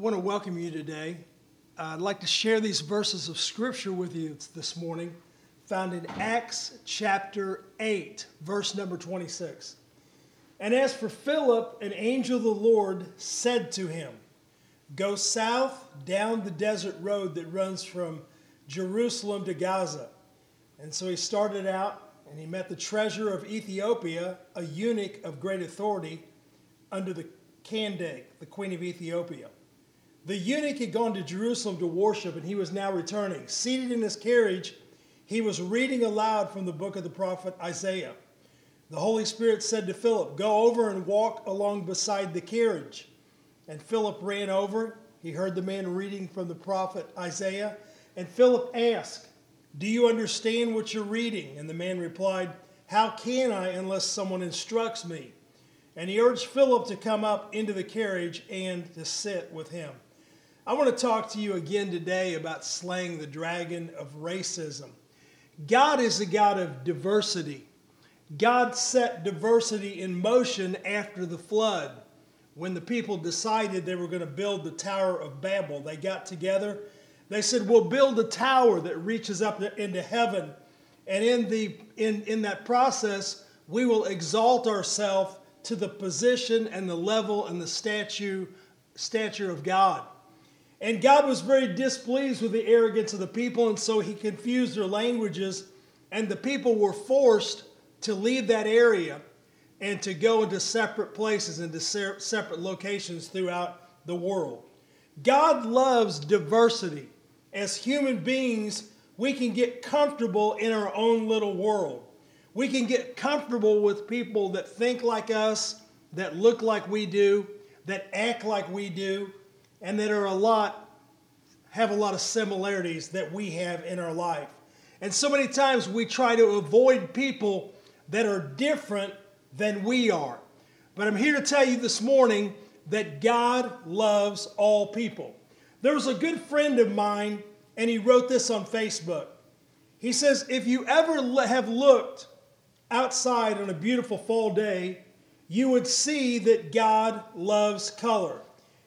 want to welcome you today. I'd like to share these verses of scripture with you this morning, found in Acts chapter 8, verse number 26. And as for Philip, an angel of the Lord said to him, Go south down the desert road that runs from Jerusalem to Gaza. And so he started out and he met the treasurer of Ethiopia, a eunuch of great authority under the Candace, the queen of Ethiopia. The eunuch had gone to Jerusalem to worship, and he was now returning. Seated in his carriage, he was reading aloud from the book of the prophet Isaiah. The Holy Spirit said to Philip, Go over and walk along beside the carriage. And Philip ran over. He heard the man reading from the prophet Isaiah. And Philip asked, Do you understand what you're reading? And the man replied, How can I unless someone instructs me? And he urged Philip to come up into the carriage and to sit with him. I want to talk to you again today about slaying the dragon of racism. God is a God of diversity. God set diversity in motion after the flood. When the people decided they were going to build the Tower of Babel, they got together. They said, We'll build a tower that reaches up into heaven. And in, the, in, in that process, we will exalt ourselves to the position and the level and the statue, stature of God. And God was very displeased with the arrogance of the people, and so he confused their languages, and the people were forced to leave that area and to go into separate places, into separate locations throughout the world. God loves diversity. As human beings, we can get comfortable in our own little world. We can get comfortable with people that think like us, that look like we do, that act like we do, and that are a lot have a lot of similarities that we have in our life. And so many times we try to avoid people that are different than we are. But I'm here to tell you this morning that God loves all people. There was a good friend of mine, and he wrote this on Facebook. He says, If you ever have looked outside on a beautiful fall day, you would see that God loves color.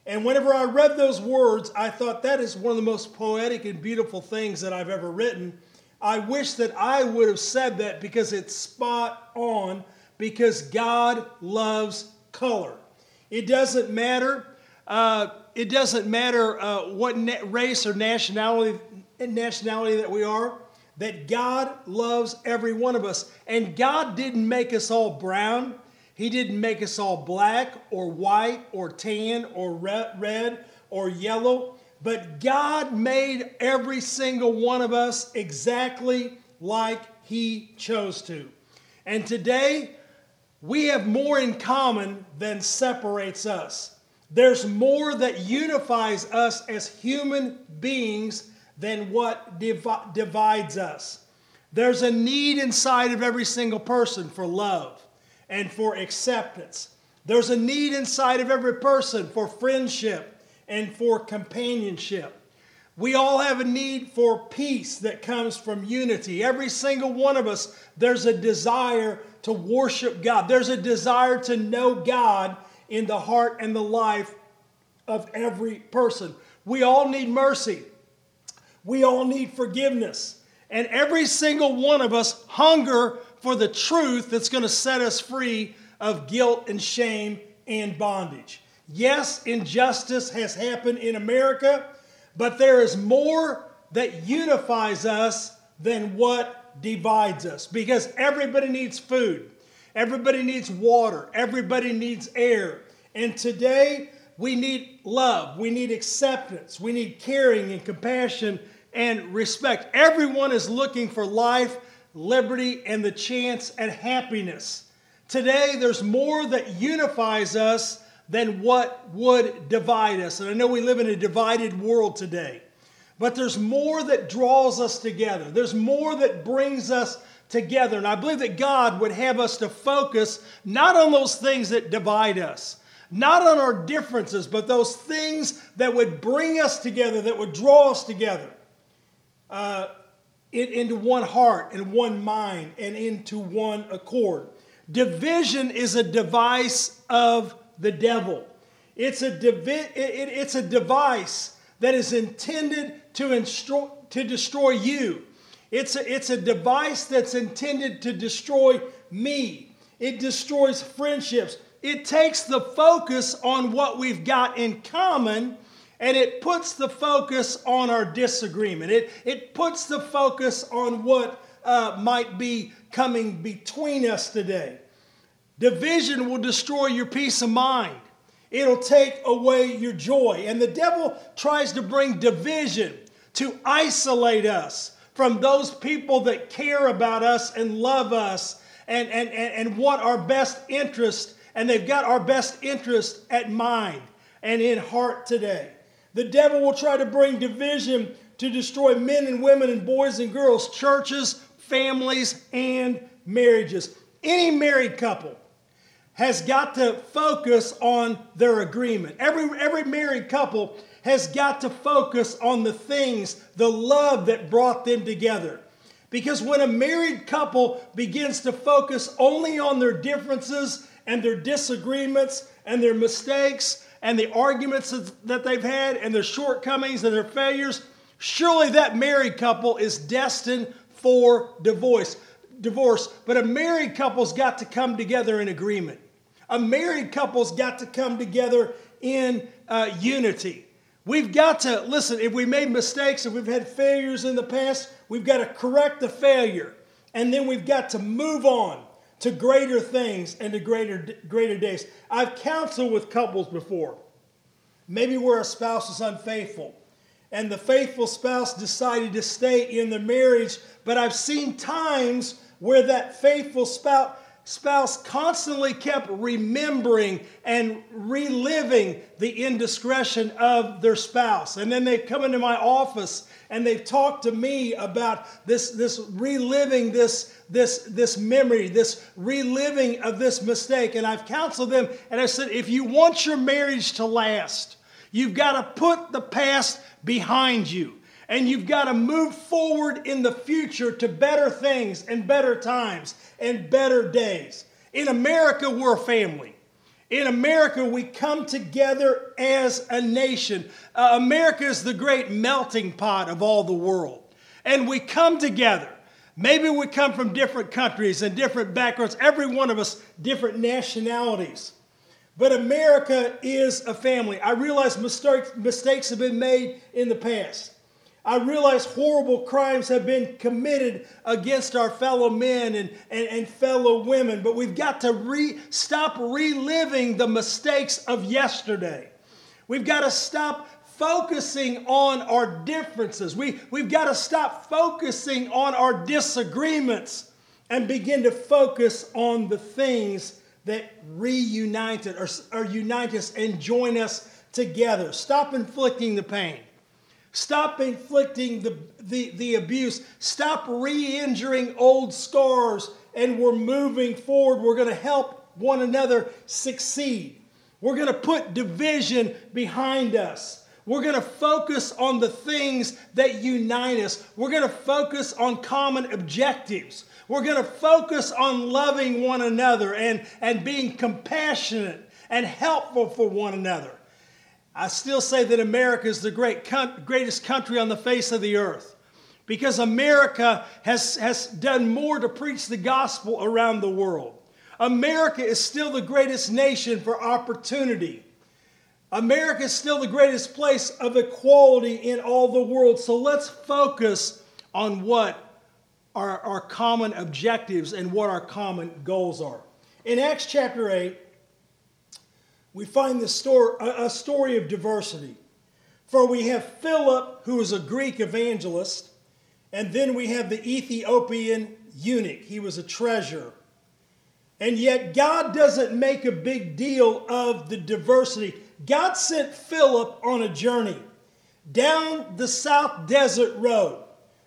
And whenever I read those words, I thought that is one of the most poetic and beautiful things that I've ever written. I wish that I would have said that because it's spot on, because God loves color. It doesn't matter. Uh, it doesn't matter uh, what na- race or nationality nationality that we are. That God loves every one of us, and God didn't make us all brown. He didn't make us all black or white or tan or red or yellow, but God made every single one of us exactly like He chose to. And today, we have more in common than separates us. There's more that unifies us as human beings than what div- divides us. There's a need inside of every single person for love and for acceptance. There's a need inside of every person for friendship and for companionship. We all have a need for peace that comes from unity. Every single one of us, there's a desire to worship God. There's a desire to know God in the heart and the life of every person. We all need mercy. We all need forgiveness. And every single one of us hunger for the truth that's going to set us free of guilt and shame and bondage. Yes, injustice has happened in America, but there is more that unifies us than what divides us because everybody needs food, everybody needs water, everybody needs air. And today, we need love, we need acceptance, we need caring and compassion and respect. Everyone is looking for life liberty, and the chance at happiness. Today, there's more that unifies us than what would divide us. And I know we live in a divided world today, but there's more that draws us together. There's more that brings us together. And I believe that God would have us to focus not on those things that divide us, not on our differences, but those things that would bring us together, that would draw us together. Uh, it into one heart and one mind and into one accord. Division is a device of the devil. It's a, it, it, it's a device that is intended to, instru- to destroy you. It's a, it's a device that's intended to destroy me. It destroys friendships. It takes the focus on what we've got in common and it puts the focus on our disagreement. It, it puts the focus on what uh, might be coming between us today. Division will destroy your peace of mind. It'll take away your joy. And the devil tries to bring division to isolate us from those people that care about us and love us and, and, and, and want our best interest. And they've got our best interest at mind and in heart today. The devil will try to bring division to destroy men and women and boys and girls, churches, families, and marriages. Any married couple has got to focus on their agreement. Every, every married couple has got to focus on the things, the love that brought them together. Because when a married couple begins to focus only on their differences and their disagreements and their mistakes and the arguments that they've had and their shortcomings and their failures, surely that married couple is destined for divorce. Divorce, but a married couple's got to come together in agreement. A married couple's got to come together in uh, unity. We've got to listen. If we made mistakes, if we've had failures in the past, we've got to correct the failure, and then we've got to move on to greater things and to greater, greater days. I've counseled with couples before. Maybe where a spouse is unfaithful and the faithful spouse decided to stay in the marriage, but I've seen times where that faithful spouse, spouse constantly kept remembering and reliving the indiscretion of their spouse. And then they come into my office and they've talked to me about this, this reliving this, this, this memory, this reliving of this mistake. And I've counseled them and I said, if you want your marriage to last, you've got to put the past behind you. And you've got to move forward in the future to better things and better times and better days. In America, we're a family. In America, we come together as a nation. Uh, America is the great melting pot of all the world. And we come together. Maybe we come from different countries and different backgrounds, every one of us different nationalities. But America is a family. I realize mistakes, mistakes have been made in the past. I realize horrible crimes have been committed against our fellow men and, and, and fellow women, but we've got to re, stop reliving the mistakes of yesterday. We've got to stop focusing on our differences. We, we've got to stop focusing on our disagreements and begin to focus on the things that reunite or, or unite us and join us together. Stop inflicting the pain. Stop inflicting the, the, the abuse. Stop re injuring old scars, and we're moving forward. We're going to help one another succeed. We're going to put division behind us. We're going to focus on the things that unite us. We're going to focus on common objectives. We're going to focus on loving one another and, and being compassionate and helpful for one another. I still say that America is the great, greatest country on the face of the earth because America has, has done more to preach the gospel around the world. America is still the greatest nation for opportunity. America is still the greatest place of equality in all the world. So let's focus on what our, our common objectives and what our common goals are. In Acts chapter 8, we find story, a story of diversity. For we have Philip, who is a Greek evangelist, and then we have the Ethiopian eunuch. He was a treasurer. And yet, God doesn't make a big deal of the diversity. God sent Philip on a journey down the South Desert Road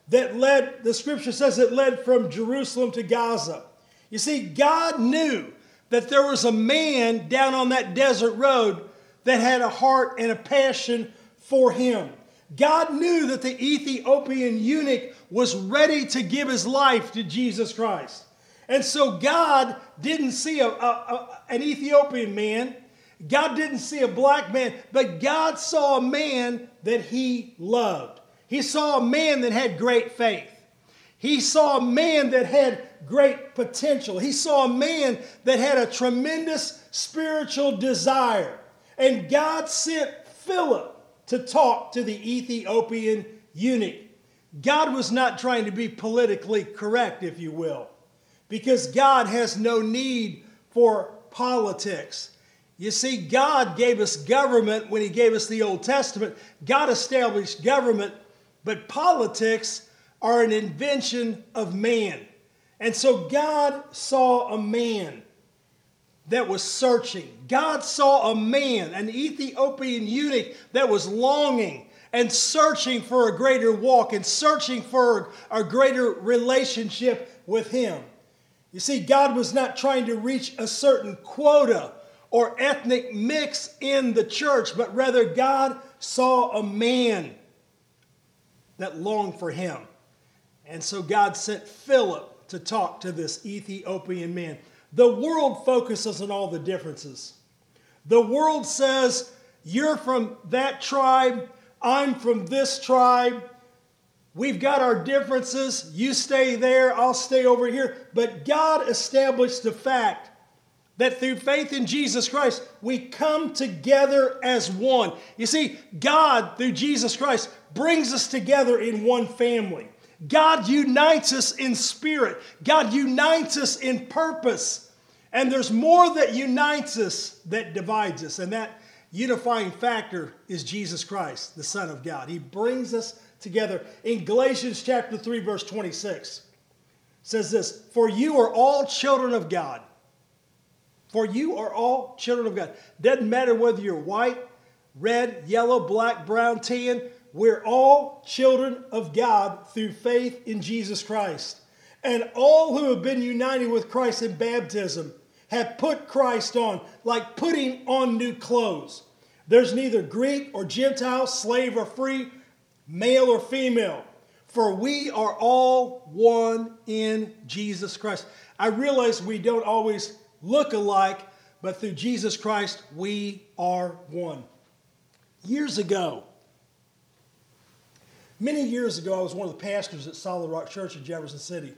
that led, the scripture says it led from Jerusalem to Gaza. You see, God knew that there was a man down on that desert road that had a heart and a passion for him. God knew that the Ethiopian eunuch was ready to give his life to Jesus Christ. And so God didn't see a, a, a, an Ethiopian man God didn't see a black man, but God saw a man that he loved. He saw a man that had great faith. He saw a man that had great potential. He saw a man that had a tremendous spiritual desire. And God sent Philip to talk to the Ethiopian eunuch. God was not trying to be politically correct, if you will, because God has no need for politics. You see, God gave us government when He gave us the Old Testament. God established government, but politics are an invention of man. And so God saw a man that was searching. God saw a man, an Ethiopian eunuch, that was longing and searching for a greater walk and searching for a greater relationship with Him. You see, God was not trying to reach a certain quota or ethnic mix in the church, but rather God saw a man that longed for Him. And so God sent Philip to talk to this Ethiopian man. The world focuses on all the differences. The world says, You're from that tribe, I'm from this tribe. We've got our differences. You stay there, I'll stay over here. But God established the fact that through faith in Jesus Christ, we come together as one. You see, God, through Jesus Christ, brings us together in one family. God unites us in spirit, God unites us in purpose. And there's more that unites us that divides us. And that unifying factor is Jesus Christ, the Son of God. He brings us together. In Galatians chapter 3, verse 26, says this For you are all children of God. For you are all children of God. Doesn't matter whether you're white, red, yellow, black, brown, tan, we're all children of God through faith in Jesus Christ. And all who have been united with Christ in baptism have put Christ on, like putting on new clothes. There's neither Greek or Gentile, slave or free, male or female, for we are all one in Jesus Christ. I realize we don't always look alike, but through Jesus Christ, we are one. Years ago, many years ago, I was one of the pastors at Solid Rock Church in Jefferson City.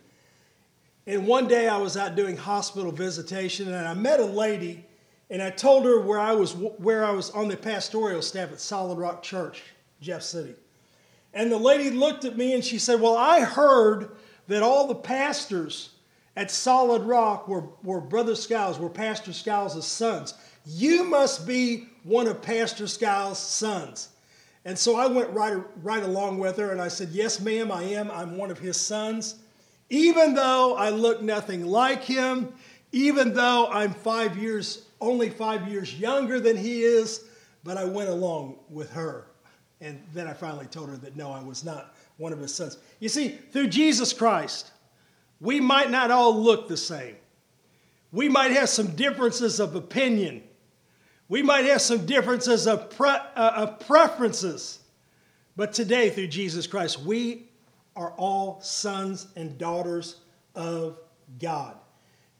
And one day I was out doing hospital visitation and I met a lady and I told her where I was where I was on the pastoral staff at Solid Rock Church, Jeff City. And the lady looked at me and she said, Well, I heard that all the pastors at Solid Rock were, were Brother Skiles, were Pastor Skiles' sons. You must be one of Pastor Skiles' sons. And so I went right, right along with her and I said, Yes, ma'am, I am. I'm one of his sons even though I look nothing like him, even though I'm five years, only five years younger than he is, but I went along with her. And then I finally told her that no, I was not one of his sons. You see, through Jesus Christ, we might not all look the same. We might have some differences of opinion. We might have some differences of, pre- uh, of preferences. But today, through Jesus Christ, we are all sons and daughters of God.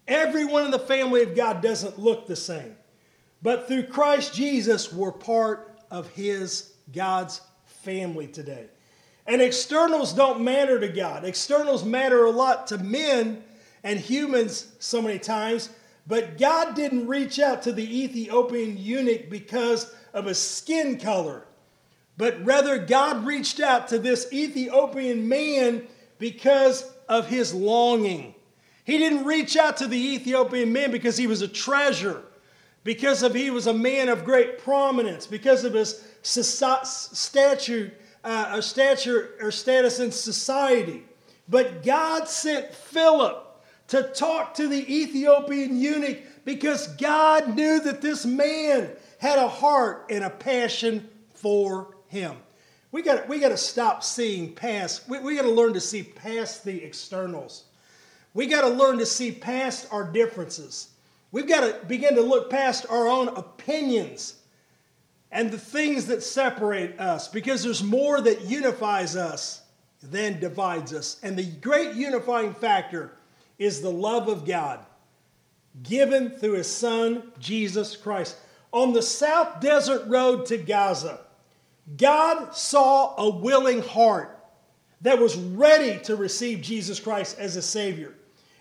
Everyone in the family of God doesn't look the same. But through Christ Jesus, we're part of His, God's family today. And externals don't matter to God. Externals matter a lot to men and humans so many times, but God didn't reach out to the Ethiopian eunuch because of his skin color but rather God reached out to this Ethiopian man because of his longing. He didn't reach out to the Ethiopian man because he was a treasure, because of he was a man of great prominence, because of his stature, uh, stature or status in society. But God sent Philip to talk to the Ethiopian eunuch because God knew that this man had a heart and a passion for him. We got we got to stop seeing past. We, we got to learn to see past the externals. We got to learn to see past our differences. We've got to begin to look past our own opinions and the things that separate us because there's more that unifies us than divides us. And the great unifying factor is the love of God given through his son, Jesus Christ. on the south desert road to Gaza, God saw a willing heart that was ready to receive Jesus Christ as a Savior.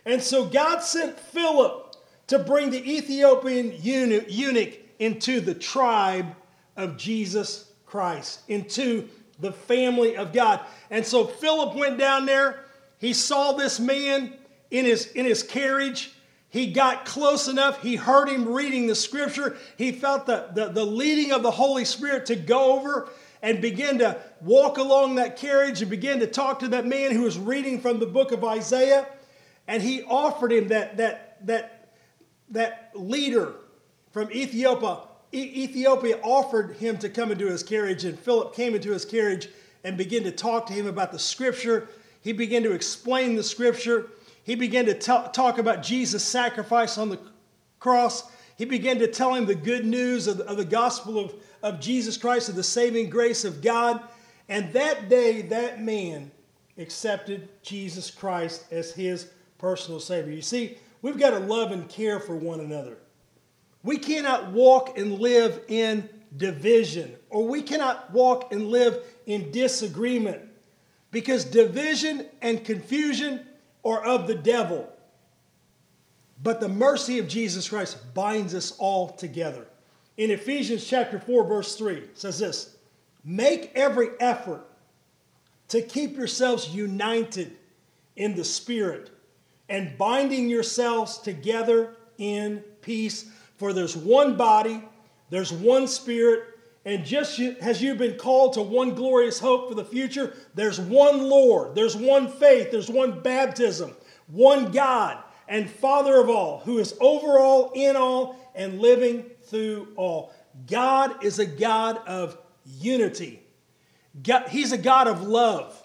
And so God sent Philip to bring the Ethiopian eunuch into the tribe of Jesus Christ, into the family of God. And so Philip went down there. He saw this man in his, in his carriage. He got close enough. He heard him reading the scripture. He felt the, the, the leading of the Holy Spirit to go over and begin to walk along that carriage and begin to talk to that man who was reading from the book of Isaiah. And he offered him that, that, that, that leader from Ethiopia. Ethiopia offered him to come into his carriage, and Philip came into his carriage and began to talk to him about the scripture. He began to explain the scripture. He began to t- talk about Jesus' sacrifice on the cross. He began to tell him the good news of the, of the gospel of, of Jesus Christ, of the saving grace of God. And that day, that man accepted Jesus Christ as his personal Savior. You see, we've got to love and care for one another. We cannot walk and live in division, or we cannot walk and live in disagreement because division and confusion or of the devil. But the mercy of Jesus Christ binds us all together. In Ephesians chapter 4 verse 3 says this, "Make every effort to keep yourselves united in the spirit and binding yourselves together in peace, for there's one body, there's one spirit, and just as you've been called to one glorious hope for the future, there's one Lord, there's one faith, there's one baptism, one God and Father of all, who is over all, in all, and living through all. God is a God of unity. He's a God of love.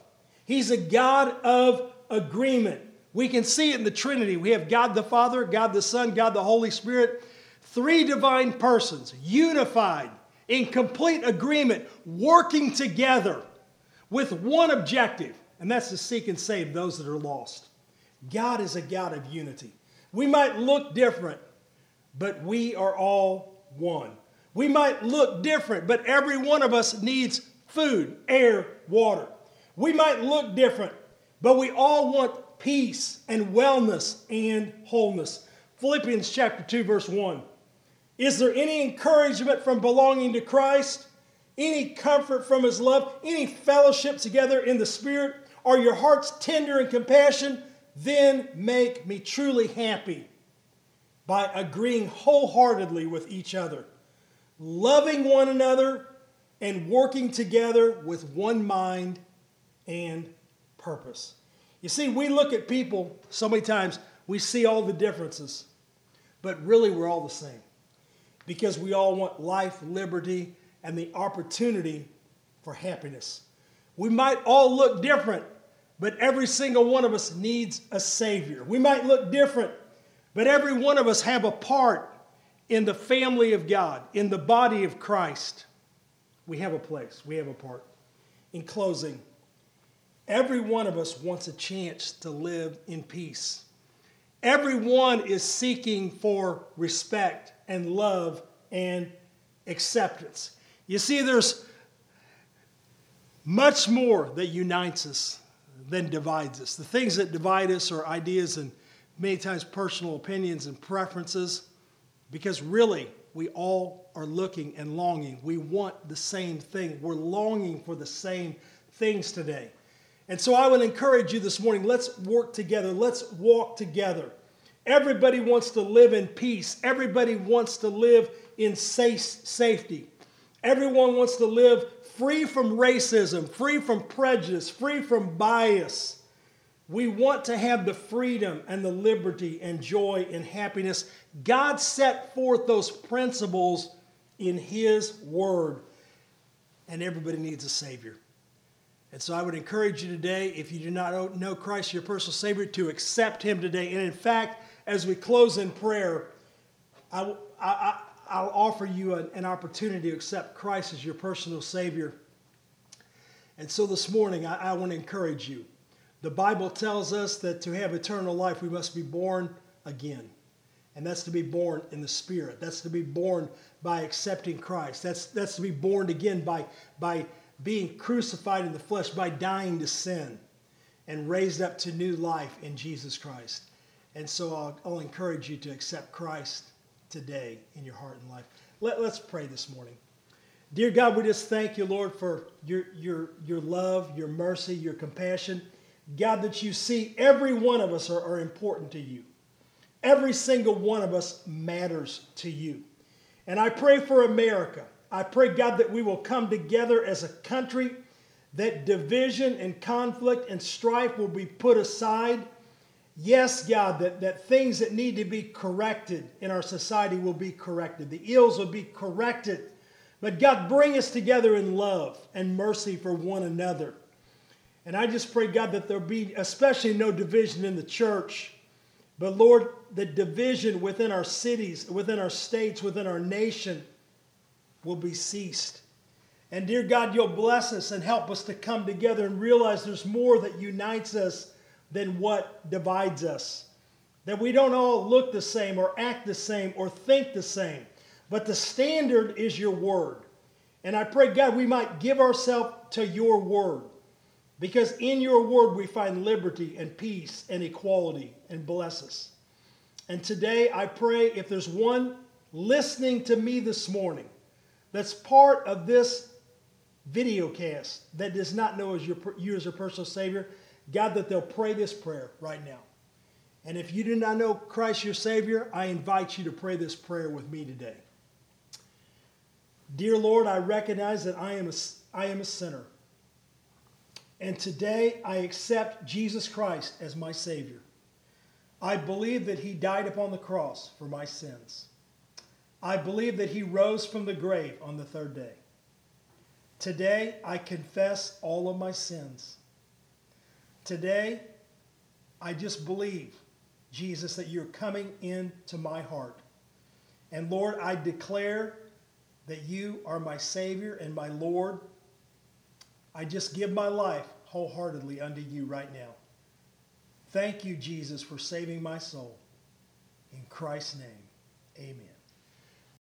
He's a God of agreement. We can see it in the Trinity. We have God the Father, God the Son, God the Holy Spirit, three divine persons, unified in complete agreement, working together with one objective, and that's to seek and save those that are lost. God is a God of unity. We might look different, but we are all one. We might look different, but every one of us needs food, air, water. We might look different, but we all want peace and wellness and wholeness. Philippians chapter 2 verse 1. Is there any encouragement from belonging to Christ? Any comfort from his love? Any fellowship together in the Spirit? Are your hearts tender and compassion? Then make me truly happy by agreeing wholeheartedly with each other, loving one another, and working together with one mind and purpose. You see, we look at people so many times, we see all the differences, but really we're all the same because we all want life, liberty, and the opportunity for happiness. We might all look different, but every single one of us needs a Savior. We might look different, but every one of us have a part in the family of God, in the body of Christ. We have a place, we have a part. In closing, every one of us wants a chance to live in peace. Everyone is seeking for respect and love and acceptance. You see, there's much more that unites us than divides us. The things that divide us are ideas and many times personal opinions and preferences, because really, we all are looking and longing. We want the same thing. We're longing for the same things today. And so I would encourage you this morning let's work together, let's walk together. Everybody wants to live in peace. Everybody wants to live in safe, safety. Everyone wants to live free from racism, free from prejudice, free from bias. We want to have the freedom and the liberty and joy and happiness. God set forth those principles in His Word, and everybody needs a Savior. And so I would encourage you today, if you do not know Christ, your personal Savior, to accept Him today. And in fact, as we close in prayer, I, I, I'll offer you an, an opportunity to accept Christ as your personal Savior. And so this morning, I, I want to encourage you. The Bible tells us that to have eternal life, we must be born again. And that's to be born in the Spirit. That's to be born by accepting Christ. That's, that's to be born again by, by being crucified in the flesh, by dying to sin and raised up to new life in Jesus Christ. And so I'll, I'll encourage you to accept Christ today in your heart and life. Let, let's pray this morning. Dear God, we just thank you, Lord, for your, your, your love, your mercy, your compassion. God, that you see every one of us are, are important to you. Every single one of us matters to you. And I pray for America. I pray, God, that we will come together as a country, that division and conflict and strife will be put aside. Yes, God, that, that things that need to be corrected in our society will be corrected. The ills will be corrected. But God, bring us together in love and mercy for one another. And I just pray, God, that there be especially no division in the church. But Lord, the division within our cities, within our states, within our nation will be ceased. And dear God, you'll bless us and help us to come together and realize there's more that unites us than what divides us. That we don't all look the same or act the same or think the same. But the standard is your word. And I pray, God, we might give ourselves to your word. Because in your word we find liberty and peace and equality and bless us. And today I pray if there's one listening to me this morning that's part of this video cast that does not know as your, you as your personal Savior, God, that they'll pray this prayer right now. And if you do not know Christ your Savior, I invite you to pray this prayer with me today. Dear Lord, I recognize that I am a, I am a sinner. And today I accept Jesus Christ as my Savior. I believe that He died upon the cross for my sins. I believe that He rose from the grave on the third day. Today I confess all of my sins. Today I just believe, Jesus, that you're coming into my heart. And Lord, I declare that you are my Savior and my Lord I just give my life wholeheartedly unto you right now. Thank you, Jesus, for saving my soul. In Christ's name, amen.